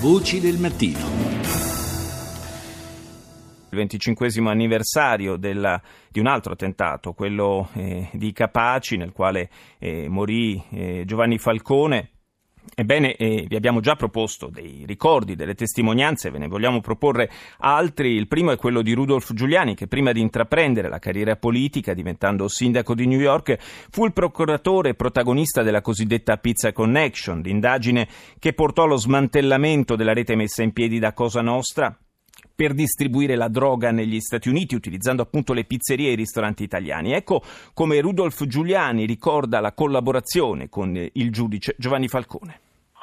Voci del mattino. Il 25 anniversario della, di un altro attentato, quello eh, di Capaci, nel quale eh, morì eh, Giovanni Falcone. Ebbene, eh, vi abbiamo già proposto dei ricordi, delle testimonianze, ve ne vogliamo proporre altri. Il primo è quello di Rudolf Giuliani, che prima di intraprendere la carriera politica, diventando sindaco di New York, fu il procuratore protagonista della cosiddetta Pizza Connection, l'indagine che portò allo smantellamento della rete messa in piedi da Cosa Nostra per distribuire la droga negli Stati Uniti utilizzando appunto le pizzerie e i ristoranti italiani. Ecco come Rudolf Giuliani ricorda la collaborazione con il giudice Giovanni Falcone.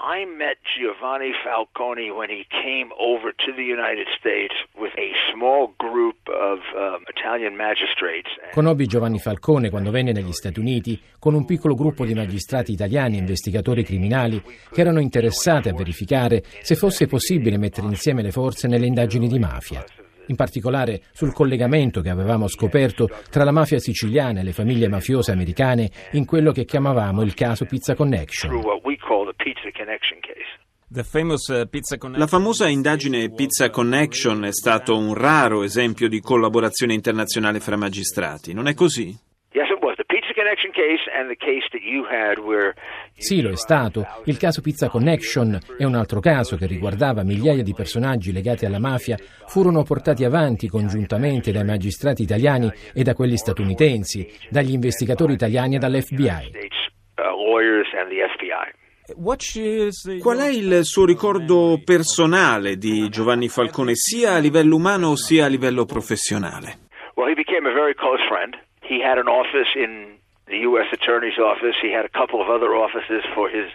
I met Giovanni Falcone when he came over to the United States with a small group of um, Italian magistrates. Conobbi Giovanni Falcone quando venne negli Stati Uniti con un piccolo gruppo di magistrati italiani e investigatori criminali che erano interessati a verificare se fosse possibile mettere insieme le forze nelle indagini di mafia in particolare sul collegamento che avevamo scoperto tra la mafia siciliana e le famiglie mafiose americane in quello che chiamavamo il caso Pizza Connection. Uh, la famosa indagine Pizza Connection è stato un raro esempio di collaborazione internazionale fra magistrati, non è così? Sì, lo è stato. Il caso Pizza Connection è un altro caso che riguardava migliaia di personaggi legati alla mafia, furono portati avanti congiuntamente dai magistrati italiani e da quelli statunitensi, dagli investigatori italiani e dall'FBI. Qual è il suo ricordo personale di Giovanni Falcone, sia a livello umano sia a livello professionale? Well, he became a very close friend. He had an office in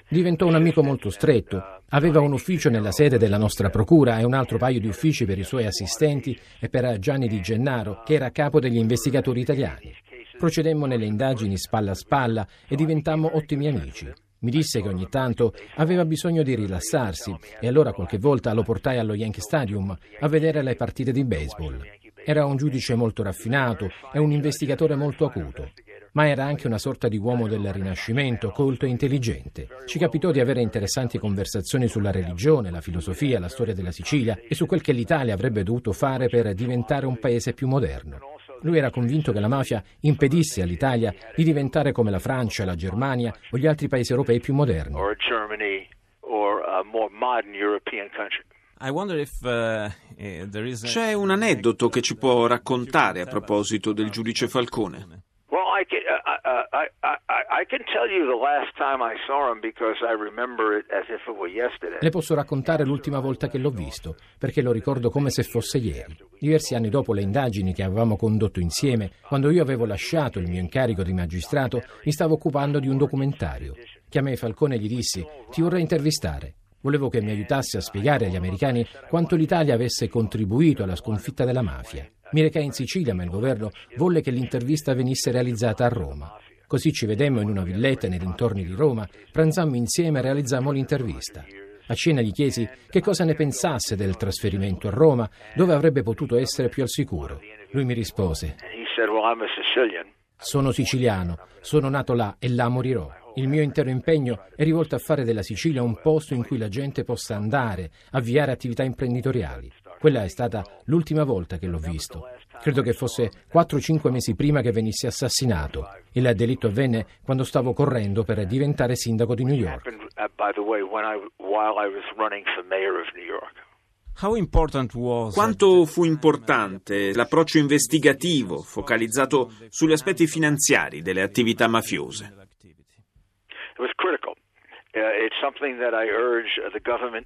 Diventò un amico molto stretto. Aveva un ufficio nella sede della nostra procura e un altro paio di uffici per i suoi assistenti e per Gianni Di Gennaro, che era capo degli investigatori italiani. Procedemmo nelle indagini spalla a spalla e diventammo ottimi amici. Mi disse che ogni tanto aveva bisogno di rilassarsi e allora qualche volta lo portai allo Yankee Stadium a vedere le partite di baseball. Era un giudice molto raffinato e un investigatore molto acuto ma era anche una sorta di uomo del Rinascimento, colto e intelligente. Ci capitò di avere interessanti conversazioni sulla religione, la filosofia, la storia della Sicilia e su quel che l'Italia avrebbe dovuto fare per diventare un paese più moderno. Lui era convinto che la mafia impedisse all'Italia di diventare come la Francia, la Germania o gli altri paesi europei più moderni. Uh, C'è un aneddoto che ci può raccontare a proposito del giudice Falcone. Uh. Le posso raccontare l'ultima volta che l'ho visto, perché lo ricordo come se fosse ieri. Diversi anni dopo le indagini che avevamo condotto insieme, quando io avevo lasciato il mio incarico di magistrato, mi stavo occupando di un documentario. Chiamai Falcone e gli dissi: Ti vorrei intervistare. Volevo che mi aiutasse a spiegare agli americani quanto l'Italia avesse contribuito alla sconfitta della mafia. Mi recai in Sicilia, ma il governo volle che l'intervista venisse realizzata a Roma. Così ci vedemmo in una villetta nei dintorni di Roma, pranzammo insieme e realizzammo l'intervista. A cena gli chiesi che cosa ne pensasse del trasferimento a Roma, dove avrebbe potuto essere più al sicuro. Lui mi rispose: Sono siciliano, sono nato là e là morirò. Il mio intero impegno è rivolto a fare della Sicilia un posto in cui la gente possa andare, avviare attività imprenditoriali. Quella è stata l'ultima volta che l'ho visto. Credo che fosse 4-5 mesi prima che venisse assassinato. Il delitto avvenne quando stavo correndo per diventare sindaco di New York. Quanto fu importante l'approccio investigativo focalizzato sugli aspetti finanziari delle attività mafiose?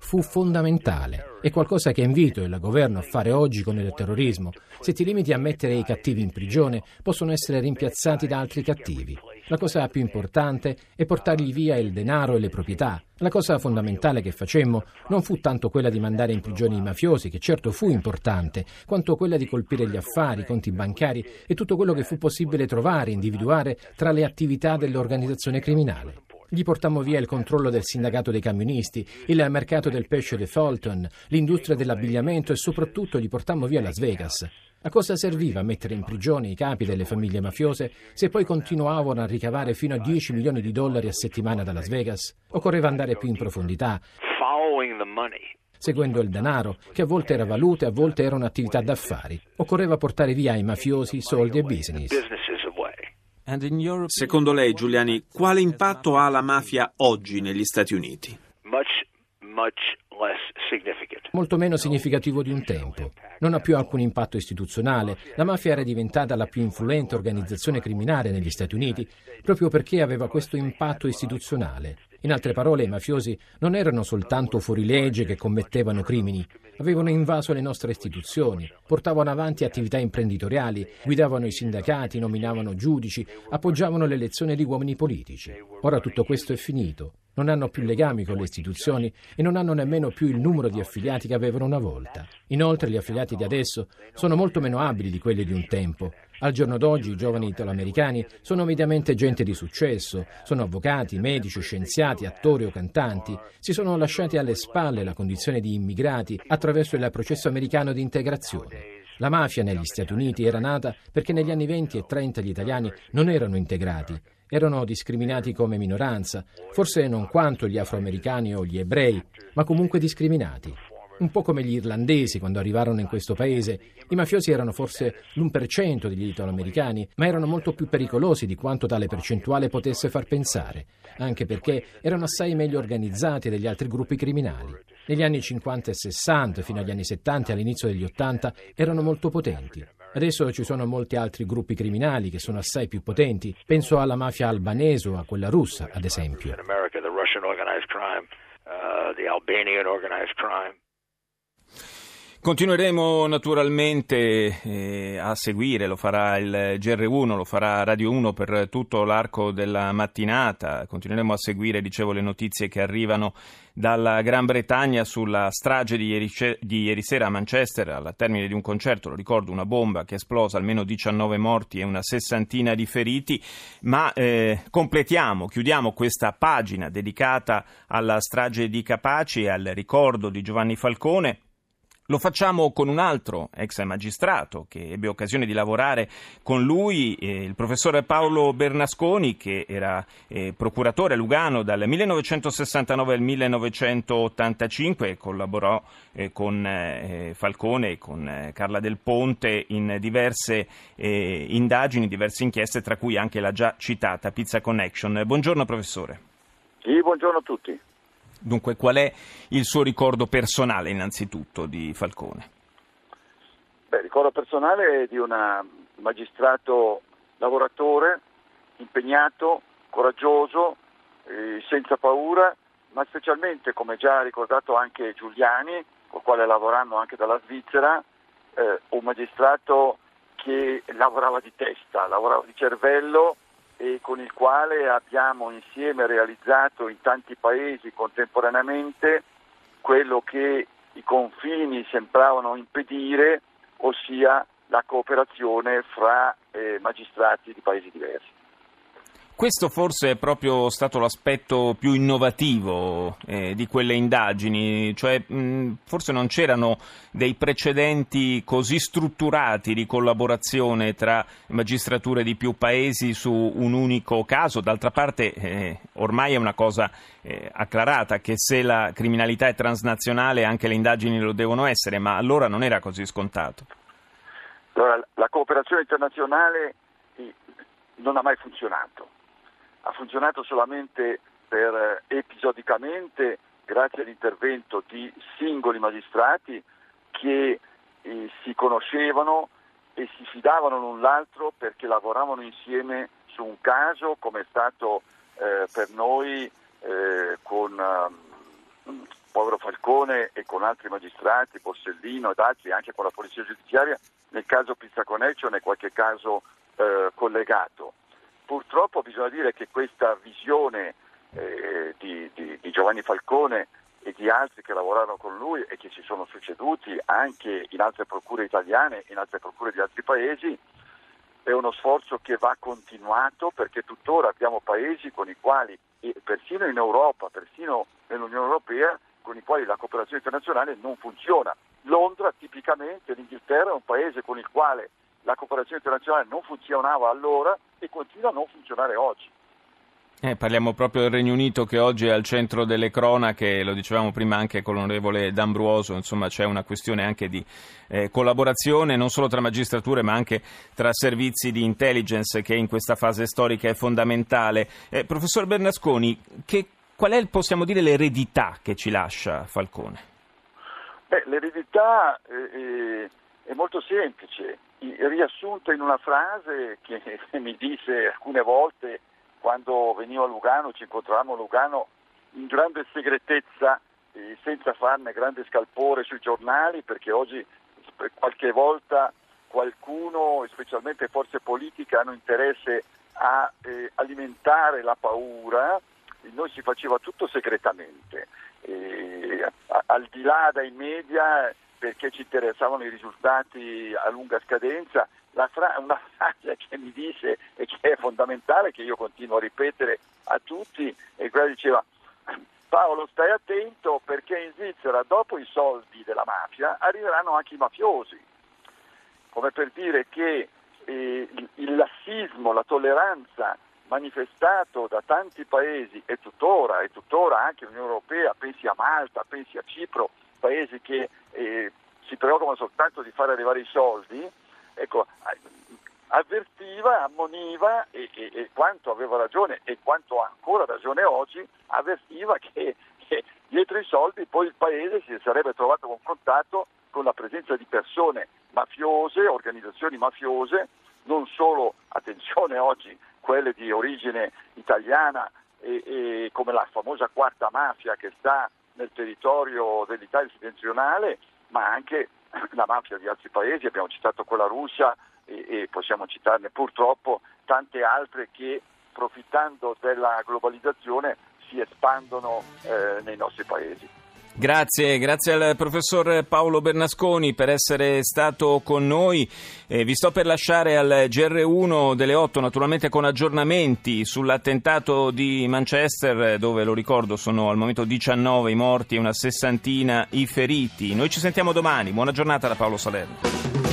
Fu fondamentale. È qualcosa che invito il governo a fare oggi con il terrorismo. Se ti limiti a mettere i cattivi in prigione, possono essere rimpiazzati da altri cattivi. La cosa più importante è portargli via il denaro e le proprietà. La cosa fondamentale che facemmo non fu tanto quella di mandare in prigione i mafiosi, che certo fu importante, quanto quella di colpire gli affari, i conti bancari e tutto quello che fu possibile trovare individuare tra le attività dell'organizzazione criminale. Gli portammo via il controllo del sindacato dei camionisti, il mercato del pesce di Fulton, l'industria dell'abbigliamento e soprattutto gli portammo via Las Vegas. A cosa serviva mettere in prigione i capi delle famiglie mafiose se poi continuavano a ricavare fino a 10 milioni di dollari a settimana da Las Vegas? Occorreva andare più in profondità. seguendo il denaro, che a volte era valuta e a volte era un'attività d'affari. Occorreva portare via ai mafiosi soldi e business. Secondo lei, Giuliani, quale impatto ha la mafia oggi negli Stati Uniti? Much, much Molto meno significativo di un tempo. Non ha più alcun impatto istituzionale. La mafia era diventata la più influente organizzazione criminale negli Stati Uniti proprio perché aveva questo impatto istituzionale. In altre parole, i mafiosi non erano soltanto fuorilegge che commettevano crimini, avevano invaso le nostre istituzioni, portavano avanti attività imprenditoriali, guidavano i sindacati, nominavano giudici, appoggiavano l'elezione di uomini politici. Ora tutto questo è finito non hanno più legami con le istituzioni e non hanno nemmeno più il numero di affiliati che avevano una volta. Inoltre gli affiliati di adesso sono molto meno abili di quelli di un tempo. Al giorno d'oggi i giovani italoamericani sono mediamente gente di successo, sono avvocati, medici, scienziati, attori o cantanti. Si sono lasciati alle spalle la condizione di immigrati attraverso il processo americano di integrazione. La mafia negli Stati Uniti era nata perché negli anni 20 e 30 gli italiani non erano integrati erano discriminati come minoranza, forse non quanto gli afroamericani o gli ebrei, ma comunque discriminati. Un po' come gli irlandesi quando arrivarono in questo paese, i mafiosi erano forse l'1% degli italoamericani, ma erano molto più pericolosi di quanto tale percentuale potesse far pensare, anche perché erano assai meglio organizzati degli altri gruppi criminali. Negli anni 50 e 60, fino agli anni 70 e all'inizio degli 80, erano molto potenti. Adesso ci sono molti altri gruppi criminali che sono assai più potenti. Penso alla mafia albanese o a quella russa, ad esempio. Continueremo naturalmente eh, a seguire, lo farà il GR1, lo farà Radio 1 per tutto l'arco della mattinata, continueremo a seguire, dicevo, le notizie che arrivano dalla Gran Bretagna sulla strage di ieri, di ieri sera a Manchester, al termine di un concerto, lo ricordo, una bomba che esplosa, almeno 19 morti e una sessantina di feriti, ma eh, completiamo, chiudiamo questa pagina dedicata alla strage di Capaci e al ricordo di Giovanni Falcone lo facciamo con un altro ex magistrato che ebbe occasione di lavorare con lui, eh, il professore Paolo Bernasconi, che era eh, procuratore a Lugano dal 1969 al 1985 e collaborò eh, con eh, Falcone e con eh, Carla Del Ponte in diverse eh, indagini, diverse inchieste, tra cui anche la già citata Pizza Connection. Buongiorno professore. Sì, buongiorno a tutti. Dunque, qual è il suo ricordo personale innanzitutto di Falcone? Beh, ricordo personale è di un magistrato lavoratore, impegnato, coraggioso, eh, senza paura, ma specialmente, come già ha ricordato anche Giuliani, con il quale lavorando anche dalla Svizzera, eh, un magistrato che lavorava di testa, lavorava di cervello e con il quale abbiamo insieme realizzato in tanti paesi contemporaneamente quello che i confini sembravano impedire, ossia la cooperazione fra eh, magistrati di paesi diversi. Questo forse è proprio stato l'aspetto più innovativo eh, di quelle indagini, cioè mh, forse non c'erano dei precedenti così strutturati di collaborazione tra magistrature di più paesi su un unico caso, d'altra parte eh, ormai è una cosa eh, acclarata che se la criminalità è transnazionale anche le indagini lo devono essere, ma allora non era così scontato. Allora, la cooperazione internazionale eh, non ha mai funzionato ha funzionato solamente per eh, episodicamente grazie all'intervento di singoli magistrati che eh, si conoscevano e si fidavano l'un l'altro perché lavoravano insieme su un caso come è stato eh, per noi eh, con um, Povero Falcone e con altri magistrati, Borsellino ed altri, anche con la Polizia Giudiziaria, nel caso Pizza Connection e qualche caso eh, collegato. Purtroppo bisogna dire che questa visione eh, di, di, di Giovanni Falcone e di altri che lavorarono con lui e che si sono succeduti anche in altre procure italiane e in altre procure di altri paesi, è uno sforzo che va continuato perché tuttora abbiamo paesi con i quali, persino in Europa, persino nell'Unione Europea, con i quali la cooperazione internazionale non funziona. Londra, tipicamente, l'Inghilterra è un paese con il quale la cooperazione internazionale non funzionava allora e continua a non funzionare oggi. Eh, parliamo proprio del Regno Unito che oggi è al centro delle cronache, lo dicevamo prima anche con l'onorevole D'Ambruoso, insomma c'è una questione anche di eh, collaborazione non solo tra magistrature ma anche tra servizi di intelligence che in questa fase storica è fondamentale. Eh, professor Bernasconi, che, qual è, possiamo dire, l'eredità che ci lascia Falcone? Beh, l'eredità eh, è molto semplice, riassunta in una frase che mi disse alcune volte quando venivo a Lugano, ci incontravamo a Lugano in grande segretezza, eh, senza farne grande scalpore sui giornali, perché oggi qualche volta qualcuno, specialmente forze politiche, hanno interesse a eh, alimentare la paura, noi si faceva tutto segretamente, eh, al di là dai media perché ci interessavano i risultati a lunga scadenza, fra- una frase che mi disse e che è fondamentale, che io continuo a ripetere a tutti, e quella diceva Paolo stai attento perché in Svizzera dopo i soldi della mafia arriveranno anche i mafiosi, come per dire che eh, il lassismo, la tolleranza manifestato da tanti paesi e tuttora, e tuttora anche l'Unione Europea, pensi a Malta, pensi a Cipro, paesi che eh, si preoccupano soltanto di fare arrivare i soldi, ecco, avvertiva, ammoniva e, e, e, quanto aveva ragione e quanto ha ancora ragione oggi, avvertiva che, che, dietro i soldi poi il paese si sarebbe trovato confrontato con la presenza di persone mafiose, organizzazioni mafiose, non solo, attenzione oggi, quelle di origine italiana e, e come la famosa quarta mafia che sta nel territorio dell'Italia settentrionale, ma anche la mafia di altri paesi, abbiamo citato quella russa e, e possiamo citarne purtroppo tante altre che approfittando della globalizzazione si espandono eh, nei nostri paesi. Grazie, grazie al professor Paolo Bernasconi per essere stato con noi. Eh, vi sto per lasciare al GR1 delle 8, naturalmente con aggiornamenti sull'attentato di Manchester, dove lo ricordo sono al momento 19 i morti e una sessantina i feriti. Noi ci sentiamo domani. Buona giornata da Paolo Salerno.